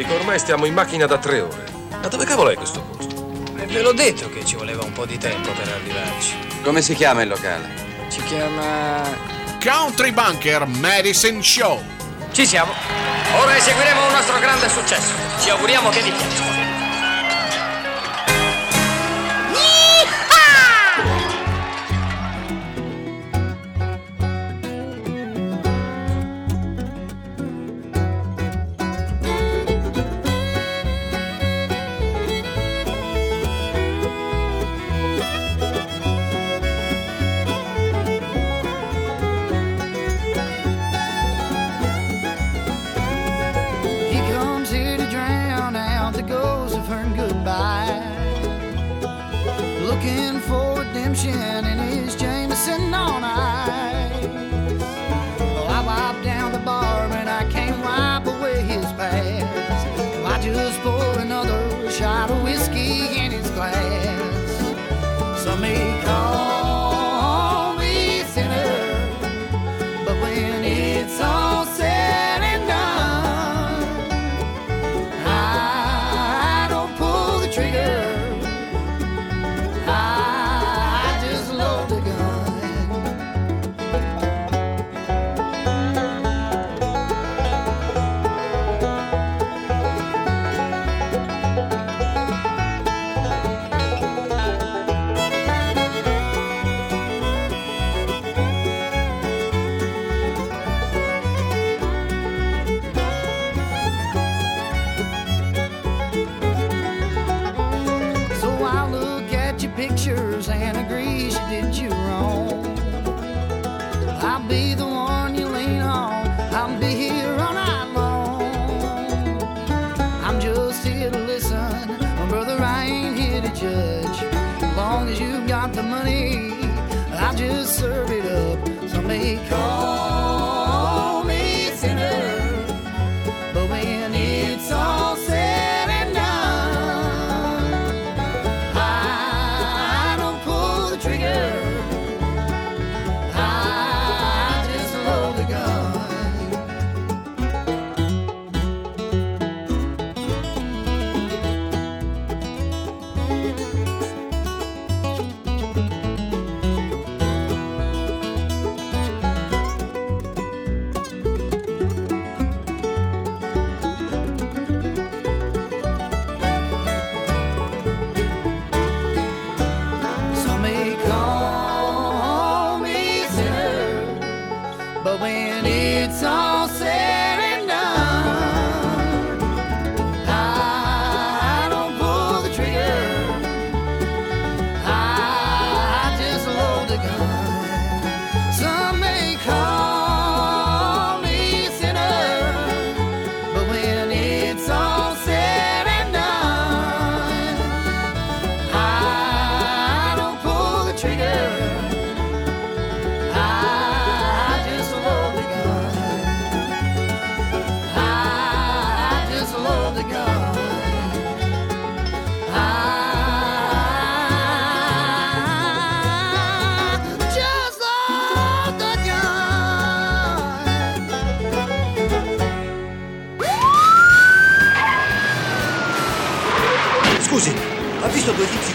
Amico, ormai stiamo in macchina da tre ore. Ma dove cavolo è questo posto? E ve l'ho detto che ci voleva un po' di tempo per arrivarci. Come si chiama il locale? Si chiama... Country Bunker Medicine Show. Ci siamo. Ora eseguiremo un nostro grande successo. Ci auguriamo che vi piaccia.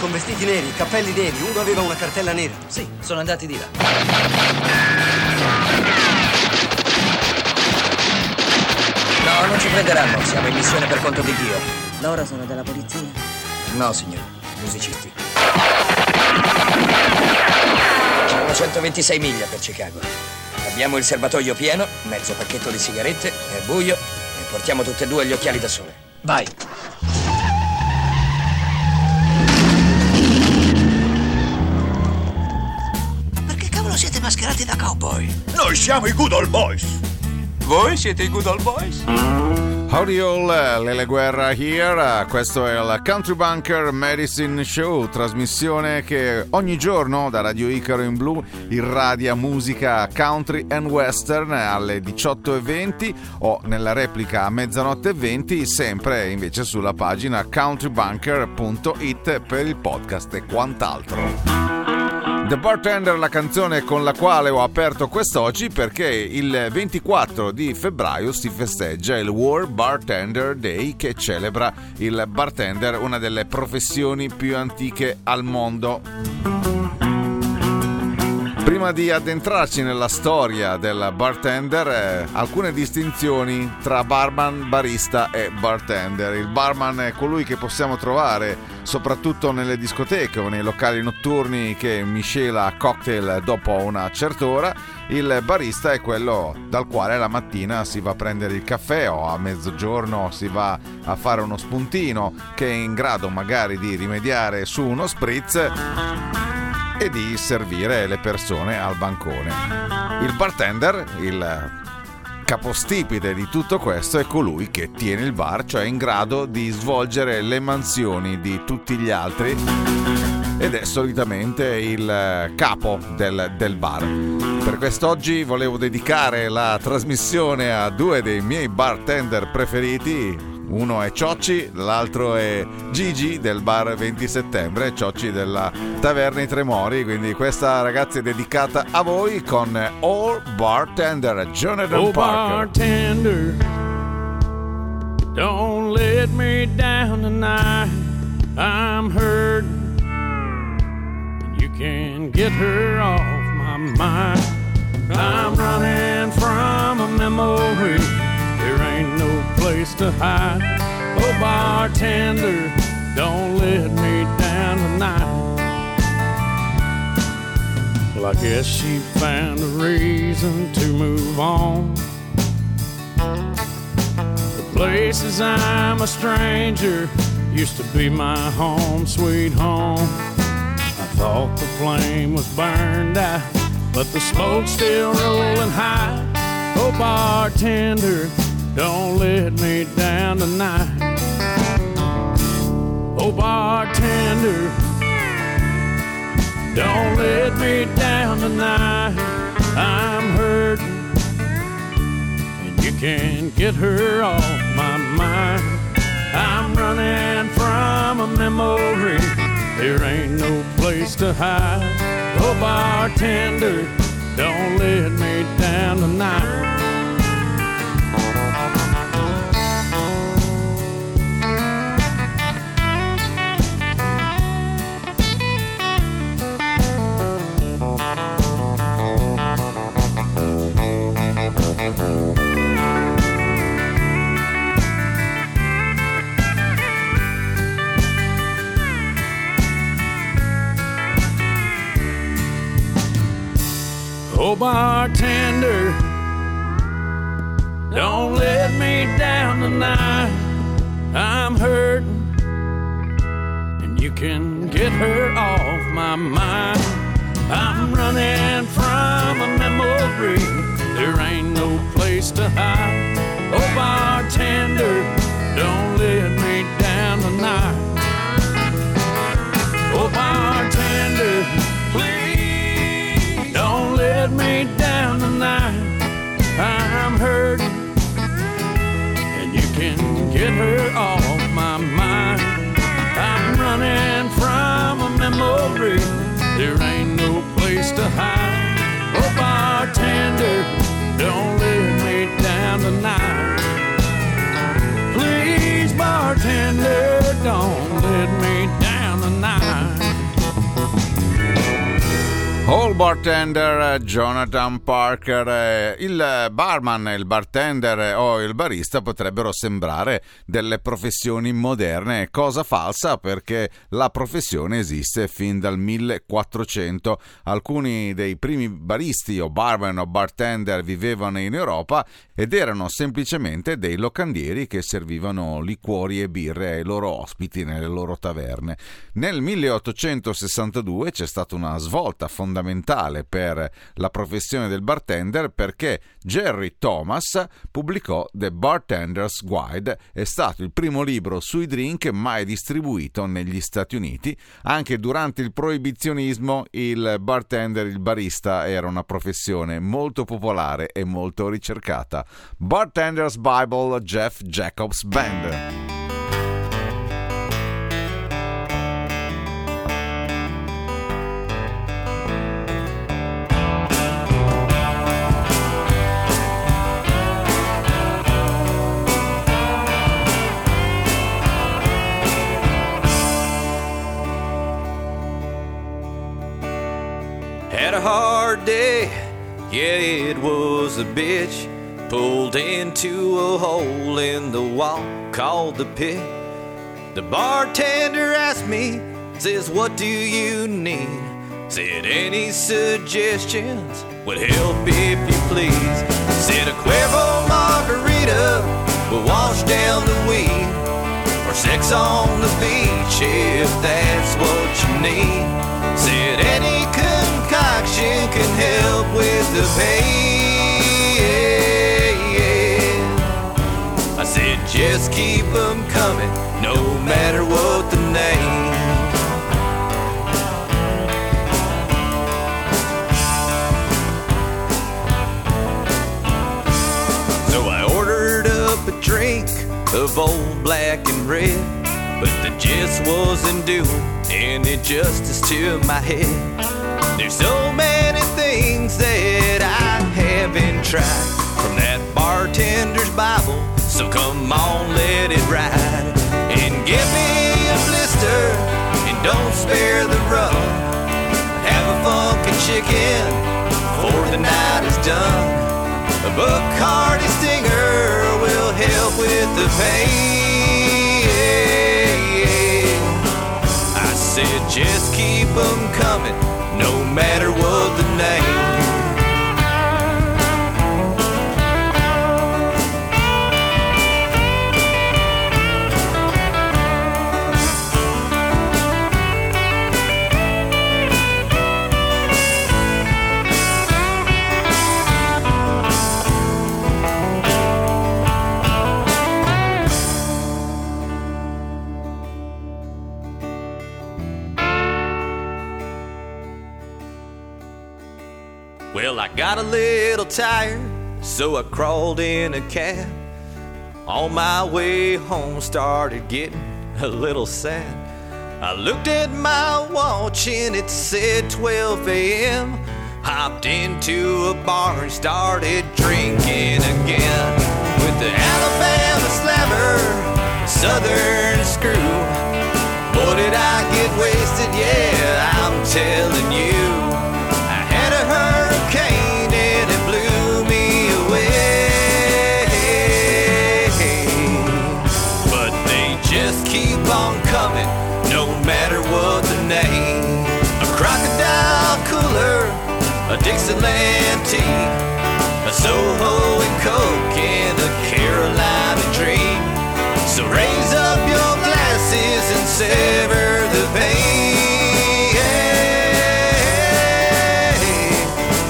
Con vestiti neri, cappelli neri? Uno aveva una cartella nera. Sì, sono andati di là. No, non ci prenderanno. Siamo in missione per conto di Dio. Loro sono della polizia. No, signore. Musicisti. Sono 126 miglia per Chicago. Abbiamo il serbatoio pieno, mezzo pacchetto di sigarette, è buio e portiamo tutte e due gli occhiali da sole. Vai! Mascherati da cowboy? Noi siamo i Good Old Boys. Voi siete i Good Old Boys? Howdy all, Lele Guerra here, questo è il Country Bunker Medicine Show, trasmissione che ogni giorno da Radio Icaro in Blu irradia musica country and western alle 18.20 o nella replica a mezzanotte e 20, sempre invece sulla pagina countrybunker.it per il podcast e quant'altro. The Bartender, la canzone con la quale ho aperto quest'oggi perché il 24 di febbraio si festeggia il World Bartender Day che celebra il bartender, una delle professioni più antiche al mondo. Prima di addentrarci nella storia del bartender, eh, alcune distinzioni tra barman, barista e bartender. Il barman è colui che possiamo trovare soprattutto nelle discoteche o nei locali notturni che miscela cocktail dopo una certa ora. Il barista è quello dal quale la mattina si va a prendere il caffè o a mezzogiorno si va a fare uno spuntino che è in grado magari di rimediare su uno spritz e di servire le persone al bancone. Il bartender, il capostipite di tutto questo è colui che tiene il bar, cioè è in grado di svolgere le mansioni di tutti gli altri ed è solitamente il capo del, del bar. Per quest'oggi volevo dedicare la trasmissione a due dei miei bartender preferiti, uno è Ciocci, l'altro è Gigi del bar 20 settembre, Ciocci della Taverna I Tremori. Quindi questa ragazza è dedicata a voi con All Bartender, Jonathan oh, Parker. bartender, don't let me down tonight. I'm hurting. You can get her off my mind. I'm running from a memory. Place to hide. Oh, bartender, don't let me down tonight. Well, I guess she found a reason to move on. The places I'm a stranger used to be my home, sweet home. I thought the flame was burned out, but the smoke's still rolling high. Oh, bartender, don't let me down tonight. Oh, bartender, don't let me down tonight. I'm hurting, and you can't get her off my mind. I'm running from a memory. There ain't no place to hide. Oh, bartender, don't let me down tonight. Bartender, don't let me down tonight. I'm hurting, and you can get her off my mind. I'm running from a memory. There ain't no place to hide. Oh, bartender, get her off my mind. I'm running from a memory. There ain't no place to hide. Bartender Jonathan Parker, eh, il barman, il bartender o il barista potrebbero sembrare delle professioni moderne, cosa falsa perché la professione esiste fin dal 1400. Alcuni dei primi baristi o barman o bartender vivevano in Europa ed erano semplicemente dei locandieri che servivano liquori e birre ai loro ospiti nelle loro taverne. Nel 1862 c'è stata una svolta fondamentale per la professione del bartender perché Jerry Thomas pubblicò The Bartender's Guide, è stato il primo libro sui drink mai distribuito negli Stati Uniti. Anche durante il proibizionismo il bartender, il barista era una professione molto popolare e molto ricercata. Bartender's Bible Jeff Jacobs Band. Hard day. Yeah, it was a bitch. Pulled into a hole in the wall called the pit. The bartender asked me, says, What do you need? Said, Any suggestions would help if you please. Said, A Cuervo margarita will wash down the weed. Or sex on the beach if that's what you need. Said, Any concoction can help with the pain. I said, just keep them coming, no matter what the name. So I ordered up a drink of old black and red, but the gist wasn't doing any justice to my head. There's so many things that I haven't tried from that bartender's Bible. So come on, let it ride and give me a blister and don't spare the rub. Have a funky chicken before the night is done. A Bacardi stinger will help with the pain. I said just keep 'em coming, no matter what the name. Tired, so I crawled in a cab. On my way home, started getting a little sad. I looked at my watch and it said 12 a.m. Hopped into a bar and started drinking again with the Alabama slammer, Southern screw. Boy, did I get wasted, yeah, I'm telling you. Tea, a Soho and Coke, and a Carolina dream. So raise up your glasses and sever the pain.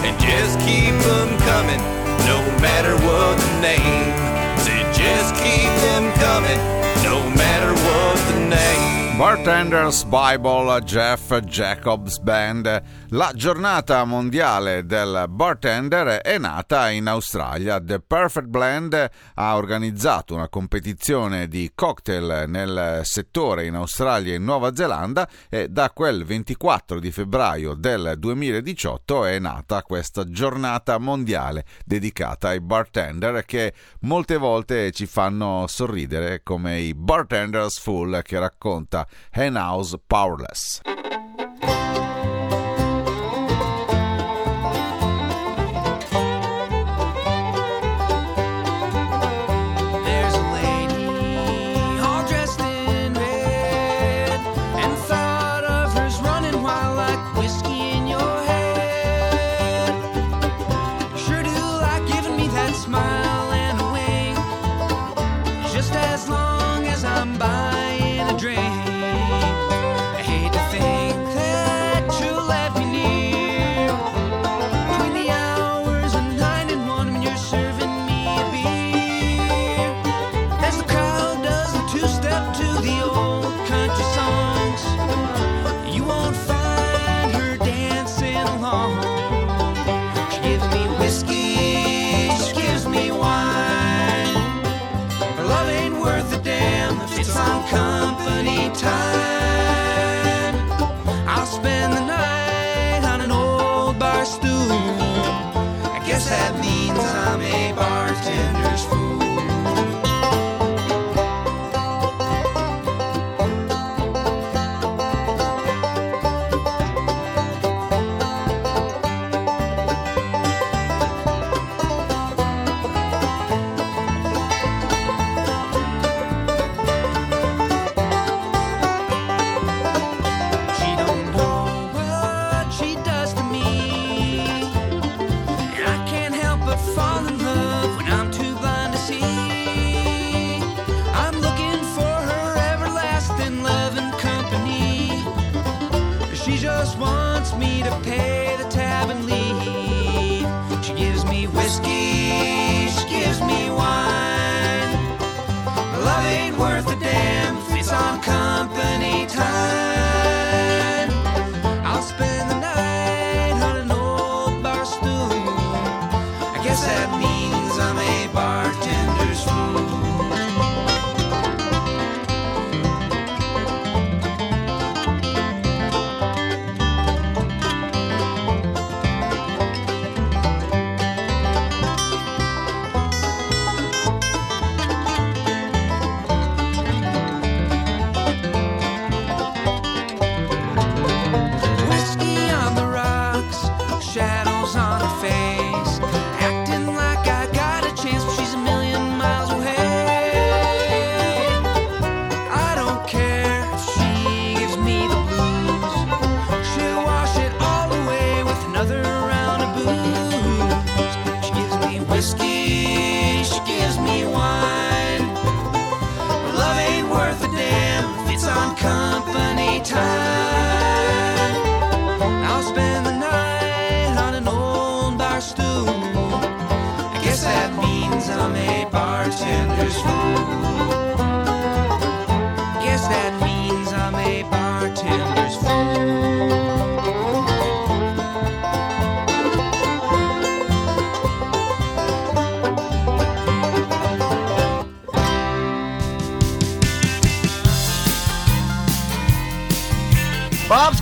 And just keep them coming, no matter what the name. Say just keep them coming, no matter what the name. Bartender's Bible Jeff Jacobs Band. La giornata mondiale del bartender è nata in Australia. The Perfect Blend ha organizzato una competizione di cocktail nel settore in Australia e Nuova Zelanda e da quel 24 di febbraio del 2018 è nata questa giornata mondiale dedicata ai bartender che molte volte ci fanno sorridere come i Bartenders Full che racconta Henhouse Powerless.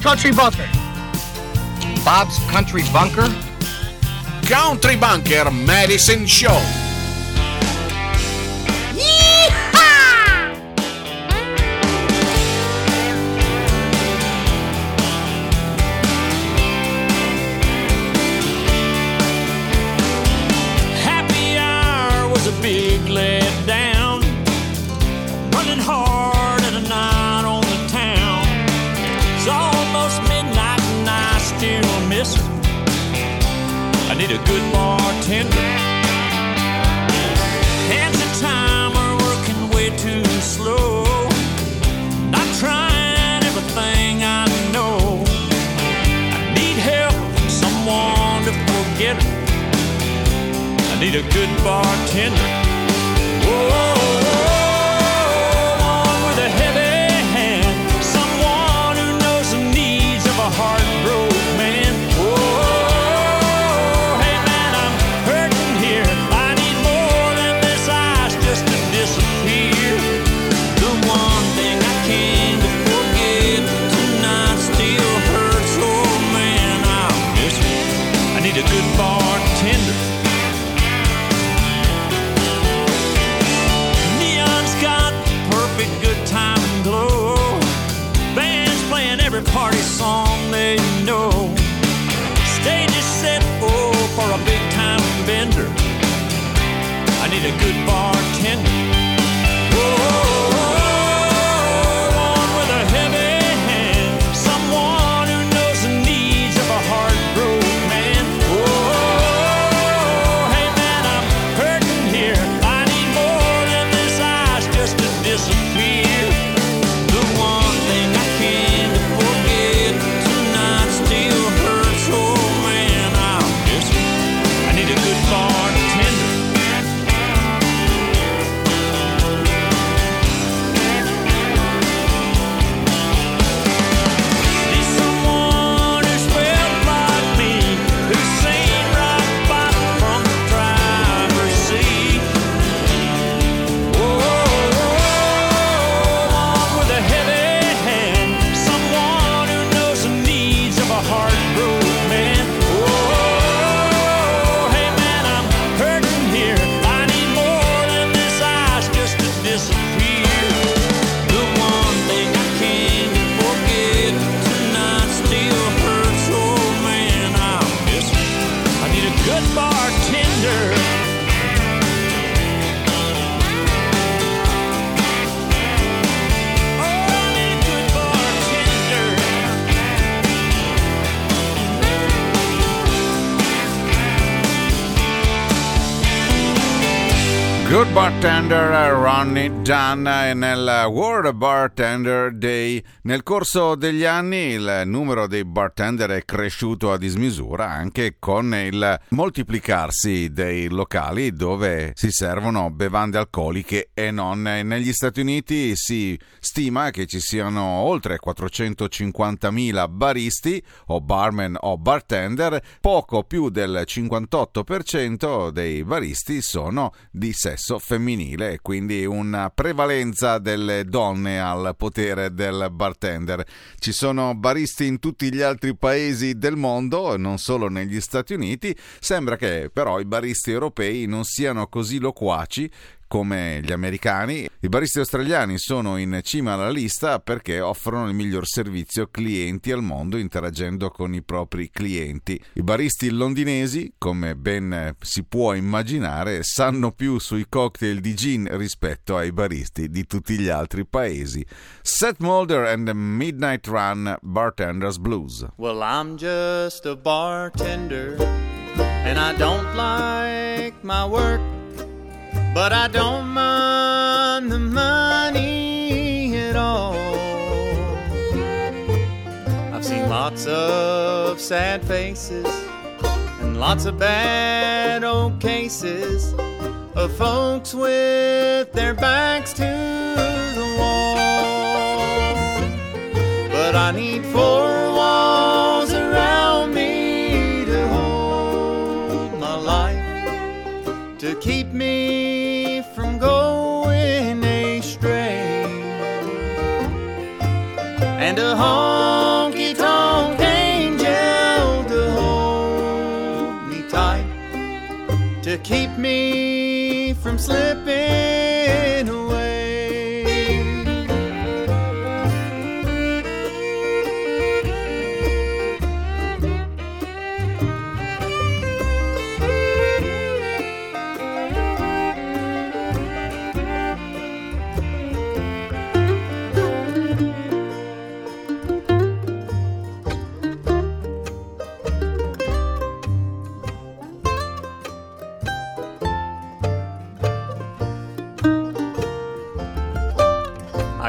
Country Bunker. Bob's Country Bunker? Country Bunker Medicine Show. I need a good bartender. Hands and time, are working way too slow. Not trying everything I know. I need help, someone to forget. I need a good bartender. Whoa. song. Ronnie Dunn e nel World Bartender Day nel corso degli anni il numero dei bartender è cresciuto a dismisura anche con il moltiplicarsi dei locali dove si servono bevande alcoliche e non. Negli Stati Uniti si stima che ci siano oltre 450.000 baristi o barman o bartender, poco più del 58% dei baristi sono di sesso femminile quindi una prevalenza delle donne al potere del bartender. Ci sono baristi in tutti gli altri paesi del mondo, non solo negli Stati Uniti. Sembra che però i baristi europei non siano così loquaci come gli americani. I baristi australiani sono in cima alla lista perché offrono il miglior servizio clienti al mondo interagendo con i propri clienti. I baristi londinesi, come ben si può immaginare, sanno più sui cocktail di gin rispetto ai baristi di tutti gli altri paesi. Seth Mulder and the Midnight Run Bartender's Blues. Well, I'm just a bartender, and I don't like my work, but I don't mind the money at all. I've seen lots of sad faces and lots of bad old cases of folks with their backs to the wall. But I need four slipping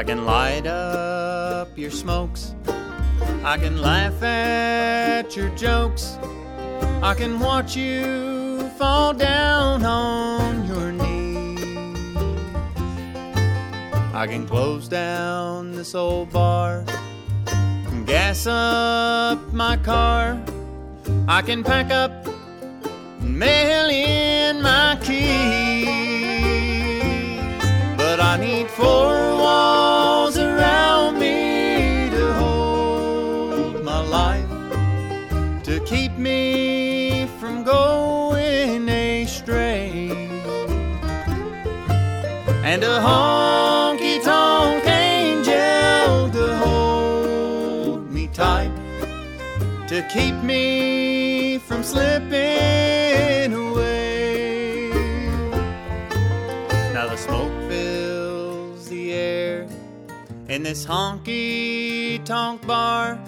can light up your smokes. I can laugh at your jokes. I can watch you fall down on your knees. I can close down this old bar and gas up my car. I can pack up and mail in my keys. I need four walls around me to hold my life, to keep me from going astray. And a honky tonk angel to hold me tight, to keep me from slipping in this honky tonk bar,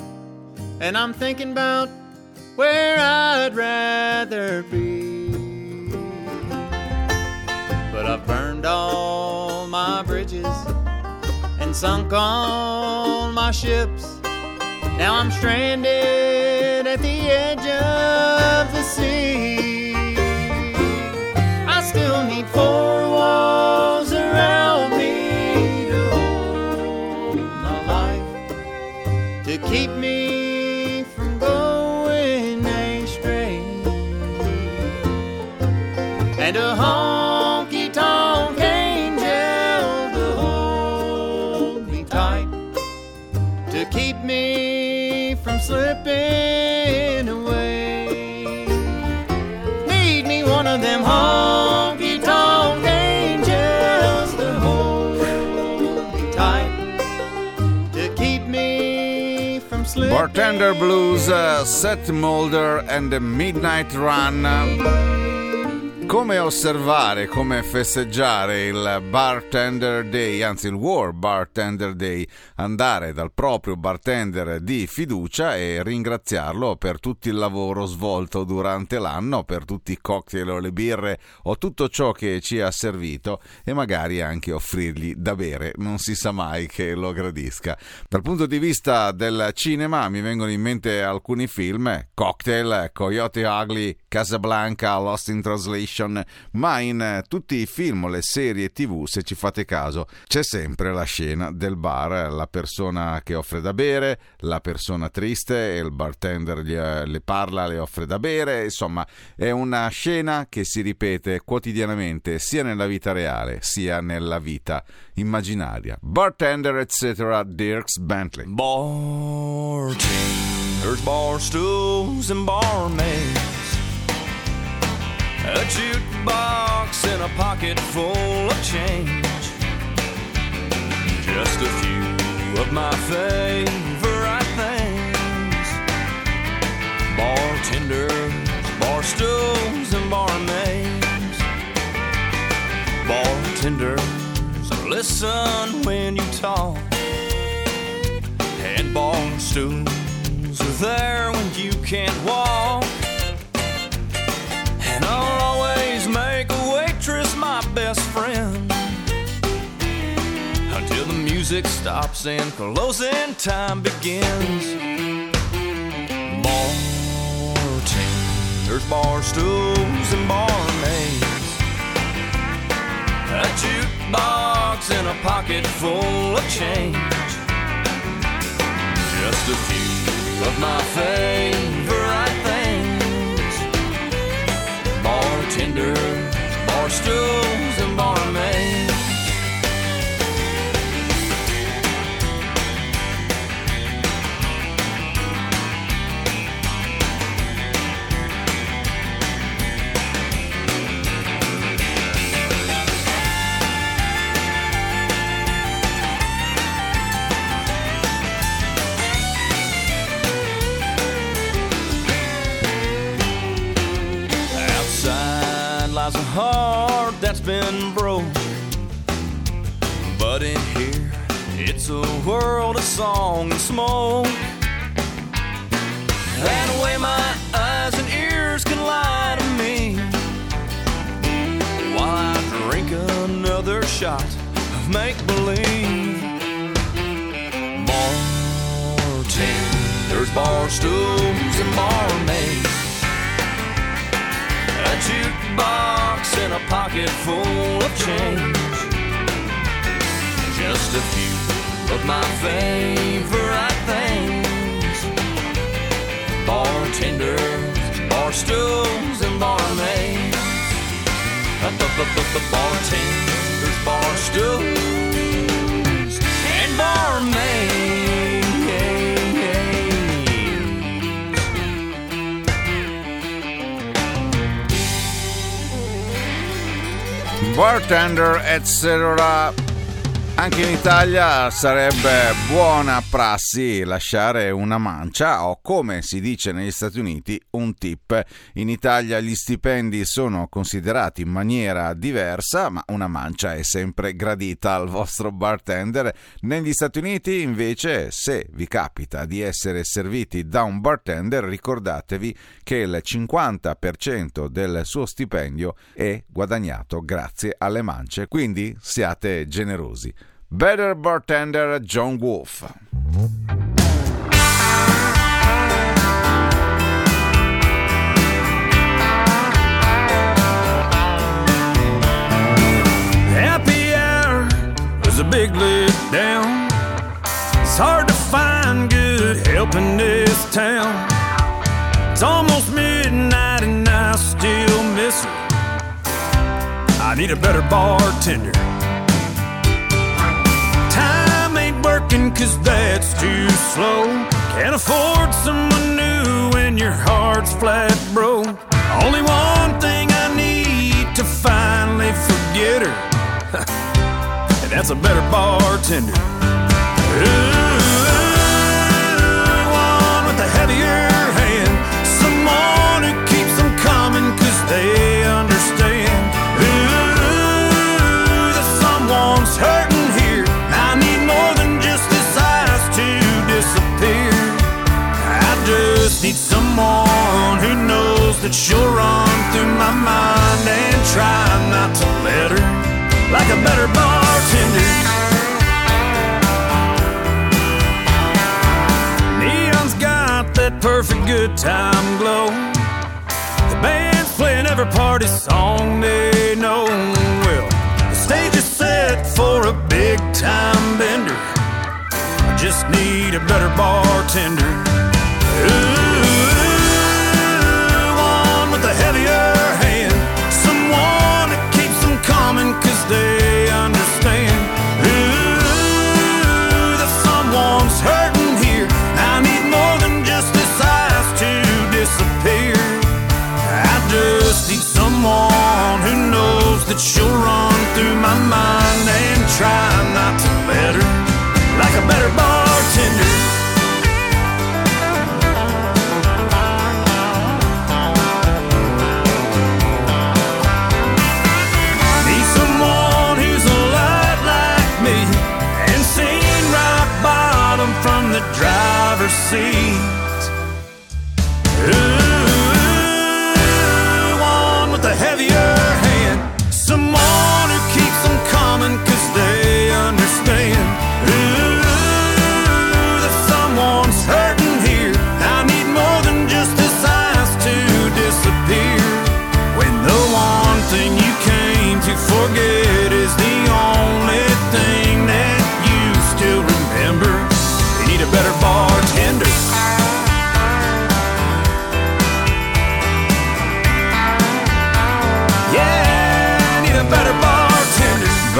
and I'm thinking about where I'd rather be. But I've burned all my bridges and sunk all my ships. Now I'm stranded at the edge of Bartender Blues, uh, Seth Mulder and the Midnight Run. Come osservare, come festeggiare il Bartender Day, anzi il War Bartender Day, andare dal proprio bartender di fiducia e ringraziarlo per tutto il lavoro svolto durante l'anno, per tutti i cocktail o le birre o tutto ciò che ci ha servito e magari anche offrirgli da bere, non si sa mai che lo gradisca. Dal punto di vista del cinema mi vengono in mente alcuni film, Cocktail, Coyote Ugly, Casablanca, Lost in Translation, ma in eh, tutti i film o le serie tv, se ci fate caso, c'è sempre la scena del bar, la persona che offre da bere, la persona triste e il bartender gli, eh, le parla, le offre da bere, insomma è una scena che si ripete quotidianamente sia nella vita reale sia nella vita immaginaria. Bartender, etc. Dirks Bentley. Bartenders, bar stools, and barmaids. A jukebox and a pocket full of change. Just a few of my favorite things. Bartenders, bar stools, and barmaids. Bartenders, listen when you talk. And bar stools are there when you can't walk. I'll always make a waitress my best friend until the music stops and closing time begins. Bartenders, bar stools, and barmaids. A jukebox and a pocket full of change. Just a few of my favorite bartenders, bar stools, and barmaids. Song and smoke. That way my eyes and ears can lie to me. While I drink another shot of make believe. Bartenders, bar stools, and barmaids. A jukebox and a pocket full of change. Just a few of my favorite things. Bartenders, bar stools, and barmaids. Bartenders, bar stools, and barmaids. Bartender, etc. Anche in Italia sarebbe buona prassi lasciare una mancia o come si dice negli Stati Uniti un tip. In Italia gli stipendi sono considerati in maniera diversa ma una mancia è sempre gradita al vostro bartender. Negli Stati Uniti invece se vi capita di essere serviti da un bartender ricordatevi che il 50% del suo stipendio è guadagnato grazie alle mance, quindi siate generosi. Better Bartender John Wolf. A big let down. It's hard to find good help in this town. It's almost midnight and I still miss her. I need a better bartender. Time ain't working cause that's too slow. Can't afford someone new when your heart's flat broke. Only one thing I need to finally forget her as a better bartender. Ooh, one with a heavier hand, someone who keeps them coming cause they understand. Ooh, that someone's hurting here. I need more than just this ice to disappear. I just need someone who knows that she'll run through my mind and try not to let her like a better boss. Neon's got that perfect good time glow. The band's playing every party song they know. Well, the stage is set for a big time bender. I just need a better bartender.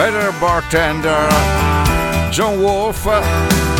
Better Bartender, Jon Wolfe.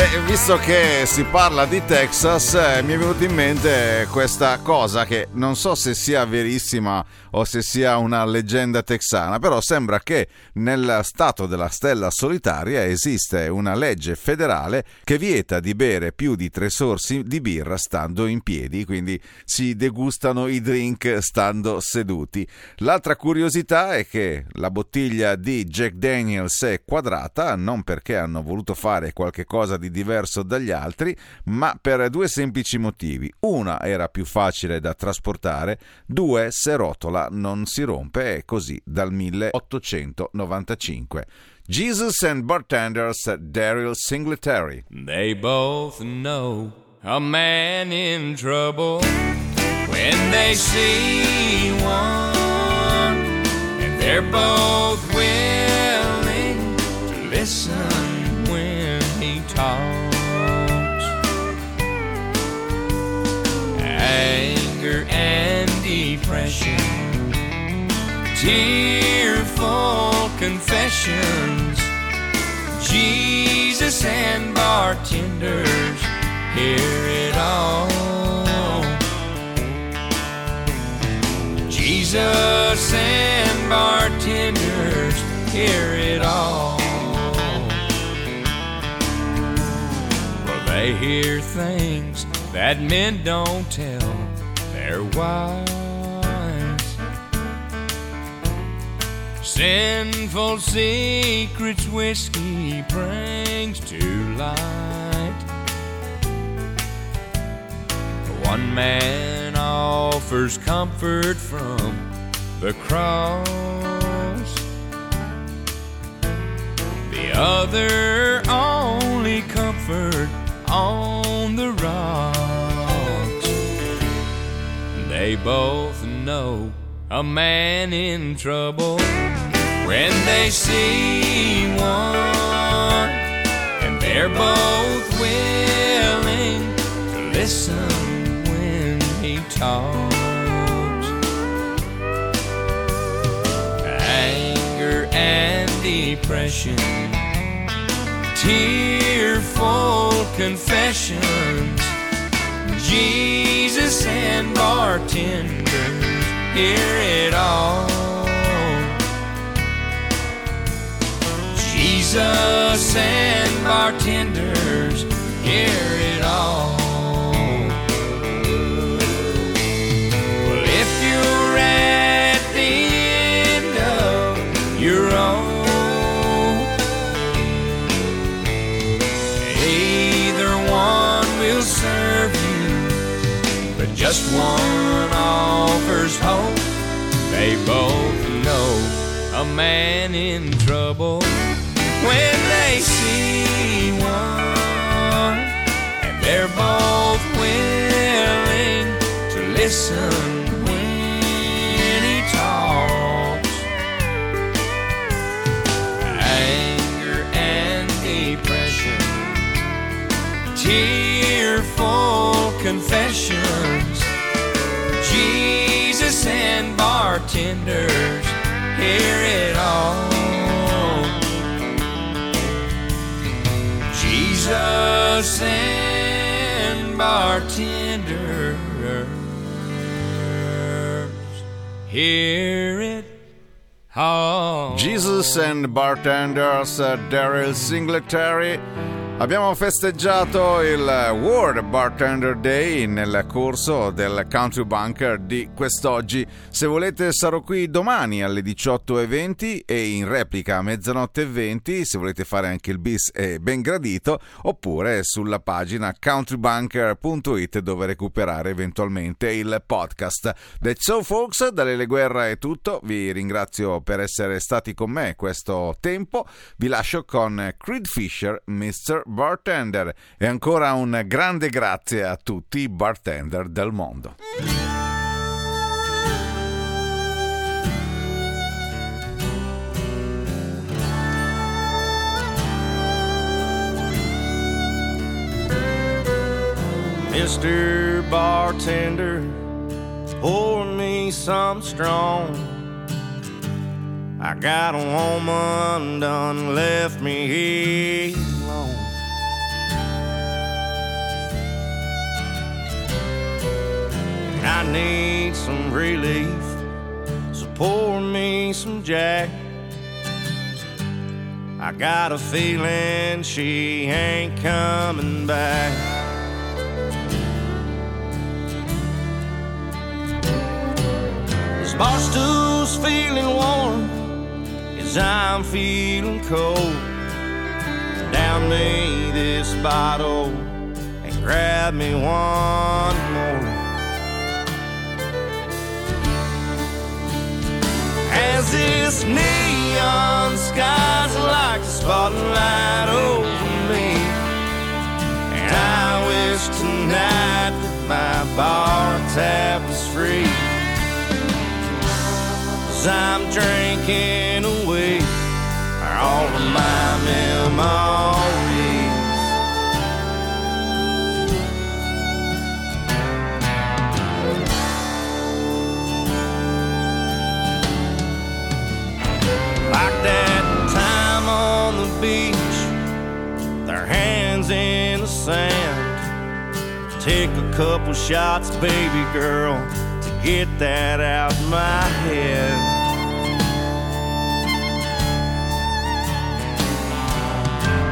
E visto che si parla di Texas, eh, mi è venuta in mente questa cosa che non so se sia verissima o se sia una leggenda texana, però sembra che nel stato della stella solitaria esiste una legge federale che vieta di bere più di tre sorsi di birra stando in piedi, quindi si degustano i drink stando seduti. L'altra curiosità è che la bottiglia di Jack Daniels è quadrata, non perché hanno voluto fare qualche cosa di diverso dagli altri, ma per due semplici motivi. Una era più facile da trasportare, due se rotola non si rompe e così dal 1895. Jesus and Bartenders Daryl Singletary. They both know a man in trouble when they see one, and they're both willing to listen he. Anger and depression, tearful confessions. Jesus and bartenders hear it all. Jesus and bartenders hear it all. They hear things that men don't tell their wives. Sinful secrets whiskey brings to light. One man offers comfort from the cross. The other on the rocks. They both know a man in trouble when they see one, and they're both willing to listen when he talks. Anger and depression, tearful confessions. Jesus and bartenders hear it all. Jesus and bartenders hear it all. Just one offers hope. They both know a man in trouble when they see one, and they're both willing to listen when he talks. Anger and depression, tearful confessions, and bartenders hear it all. Jesus and bartenders hear it all. Jesus and Bartenders, uh, Daryle Singletary. Abbiamo festeggiato il World Bartender Day nel corso del Country Bunker di quest'oggi. Se volete sarò qui domani alle 18.20 e in replica a mezzanotte e 20 se volete fare anche il bis è ben gradito oppure sulla pagina countrybunker.it dove recuperare eventualmente il podcast. That's so folks, da Lele Guerra è tutto, vi ringrazio per essere stati con me questo tempo, vi lascio con Creed Fisher, Mr. Bartender e ancora un grande grazie a tutti i bartender del mondo. Mr. Bartender, pour me some strong. I got a woman done left me here alone. I need some relief, so pour me some Jack. I got a feeling she ain't coming back. This bar stool's feeling warm as I'm feeling cold. Down me this bottle and grab me one more. As this neon sky's like a spotlight over me, and I wish tonight that my bar tab was free. Cause I'm drinking away all of my memories. Hands in the sand. Take a couple shots, baby girl, to get that out my head.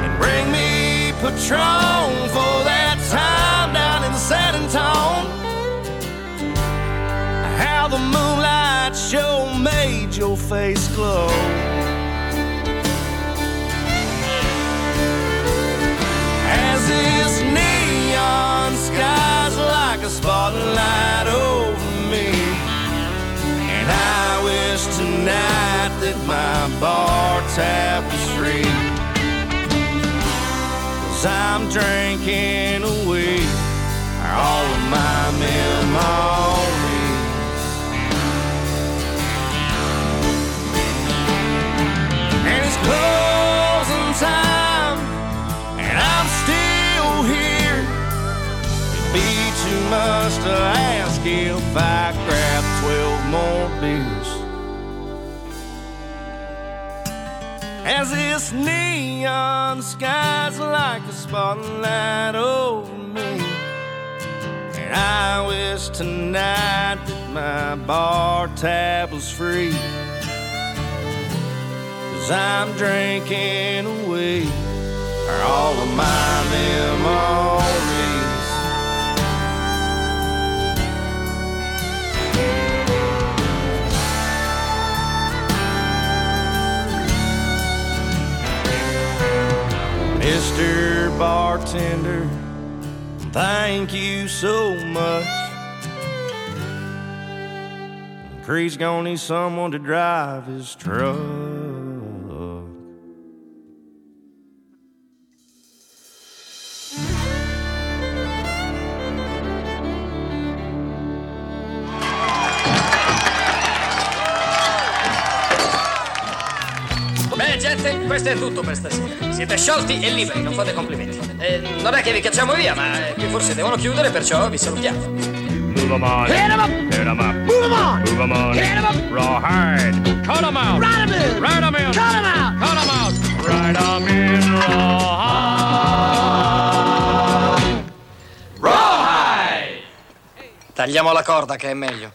And bring me Patron for that time down in San Antone. How the moonlight show made your face glow. As this neon sky's like a spotlight over me. And I wish tonight that my bar tab was free. Cause I'm drinking away all of my memories. And it's closing much to ask if I grab 12 more beers. As this neon sky's like a spotlight over me. And I wish tonight that my bar tab was free. Cause I'm drinking away all of my memories. Mr. Bartender, thank you so much. Cree's gonna need someone to drive his truck. Questo è tutto per stasera. Siete sciolti e liberi, non fate complimenti. Eh, non è che vi cacciamo via, ma qui forse devono chiudere, perciò vi salutiamo. Move 'em on. Hit 'em up. Hit 'em up. Move 'em on. Move 'em on. Hit 'em up. Rawhide. Cut 'em out. Ride 'em in. Ride 'em in. Cut 'em out. Cut 'em out. Ride 'em in rawhide. Tagliamo la corda che è meglio.